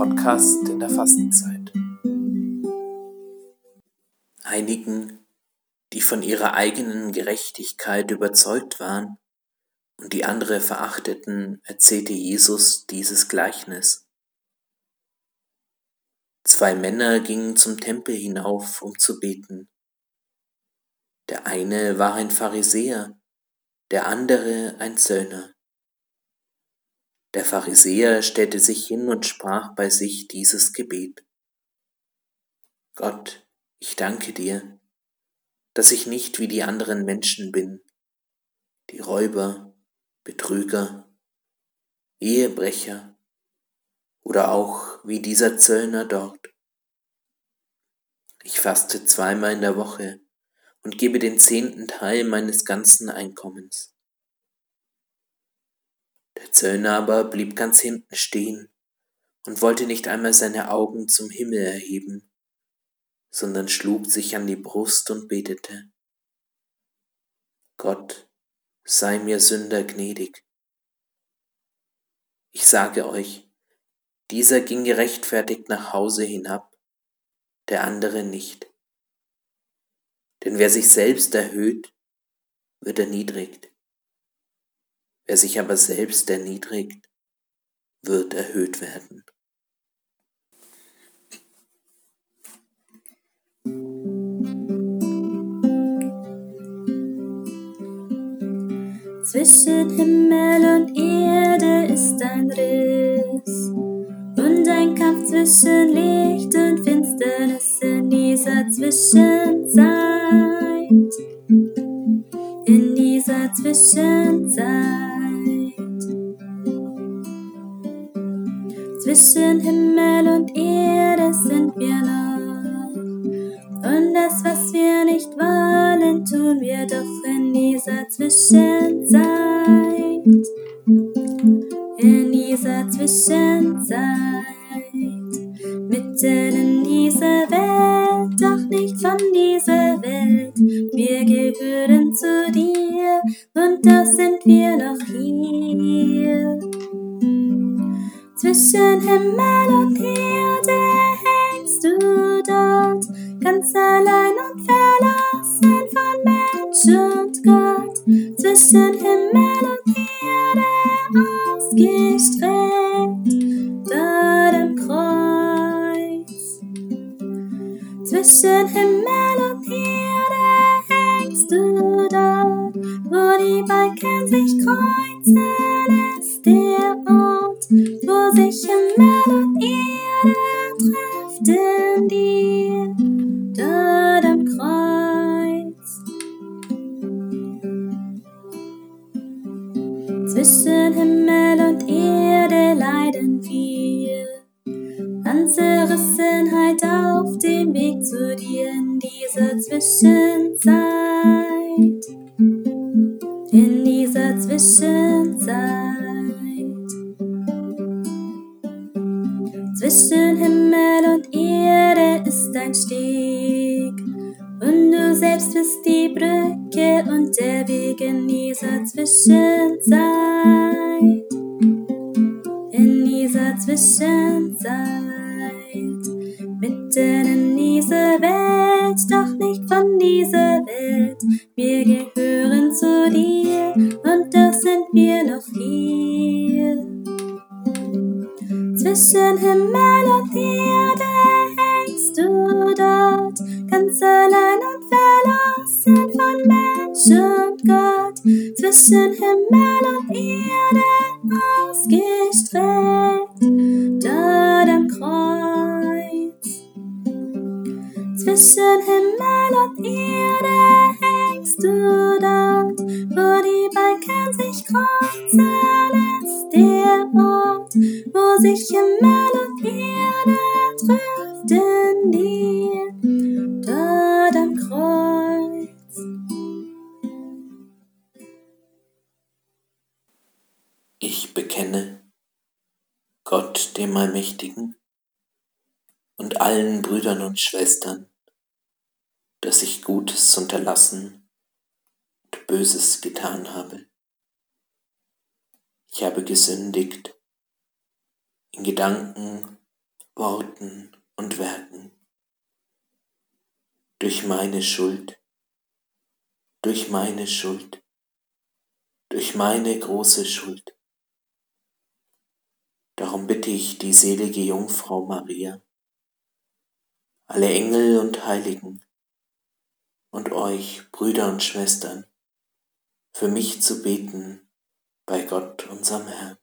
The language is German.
Podcast in der Fastenzeit. Einigen, die von ihrer eigenen Gerechtigkeit überzeugt waren und die andere verachteten, erzählte Jesus dieses Gleichnis. Zwei Männer gingen zum Tempel hinauf, um zu beten. Der eine war ein Pharisäer, der andere ein Zöllner. Der Pharisäer stellte sich hin und sprach bei sich dieses Gebet. Gott, ich danke dir, dass ich nicht wie die anderen Menschen bin, die Räuber, Betrüger, Ehebrecher oder auch wie dieser Zöllner dort. Ich faste zweimal in der Woche und gebe den zehnten Teil meines ganzen Einkommens. Der Zöllner aber blieb ganz hinten stehen und wollte nicht einmal seine Augen zum Himmel erheben, sondern schlug sich an die Brust und betete. Gott, sei mir Sünder gnädig. Ich sage euch, dieser ging gerechtfertigt nach Hause hinab, der andere nicht. Denn wer sich selbst erhöht, wird erniedrigt. Wer sich aber selbst erniedrigt, wird erhöht werden. Zwischen Himmel und Erde ist ein Riss und ein Kampf zwischen Licht und Finsternis in dieser Zwischenzeit. In dieser Zwischenzeit. Zwischen Himmel und Erde sind wir noch. Und das, was wir nicht wollen, tun wir doch in dieser Zwischenzeit. In dieser Zwischenzeit. Mitten in dieser Welt, doch nicht von dieser Welt. Wir gehören zu dir und da sind wir noch hier. Zwischen Himmel und Erde hängst du dort, ganz allein und verlassen von Mensch und Gott. Zwischen Himmel und Erde ausgestreckt, dort am Kreuz. Zwischen Himmel und Erde hängst du dort, wo die Balken sich kreuzen, wir an Zerrissenheit auf dem Weg zu dir in dieser Zwischenzeit. In dieser Zwischenzeit. Zwischen Himmel und Erde ist ein Steg. Und du selbst bist die Brücke und der Weg in dieser Zwischenzeit. Dieser Zwischenzeit. Mitten in dieser Welt, doch nicht von dieser Welt. Wir gehören zu dir und doch sind wir noch hier. Zwischen Himmel und Erde hängst du dort, ganz allein Zwischen Himmel und Erde hängst du dort, wo die Balken sich kreuzen, ist der Ort, wo sich Himmel und Erde trifft in dir, dort am Kreuz. Ich bekenne Gott dem Allmächtigen allen Brüdern und Schwestern, dass ich Gutes unterlassen und Böses getan habe. Ich habe gesündigt in Gedanken, Worten und Werken. Durch meine Schuld, durch meine Schuld, durch meine große Schuld. Darum bitte ich die selige Jungfrau Maria, alle Engel und Heiligen und euch, Brüder und Schwestern, für mich zu beten bei Gott, unserem Herrn.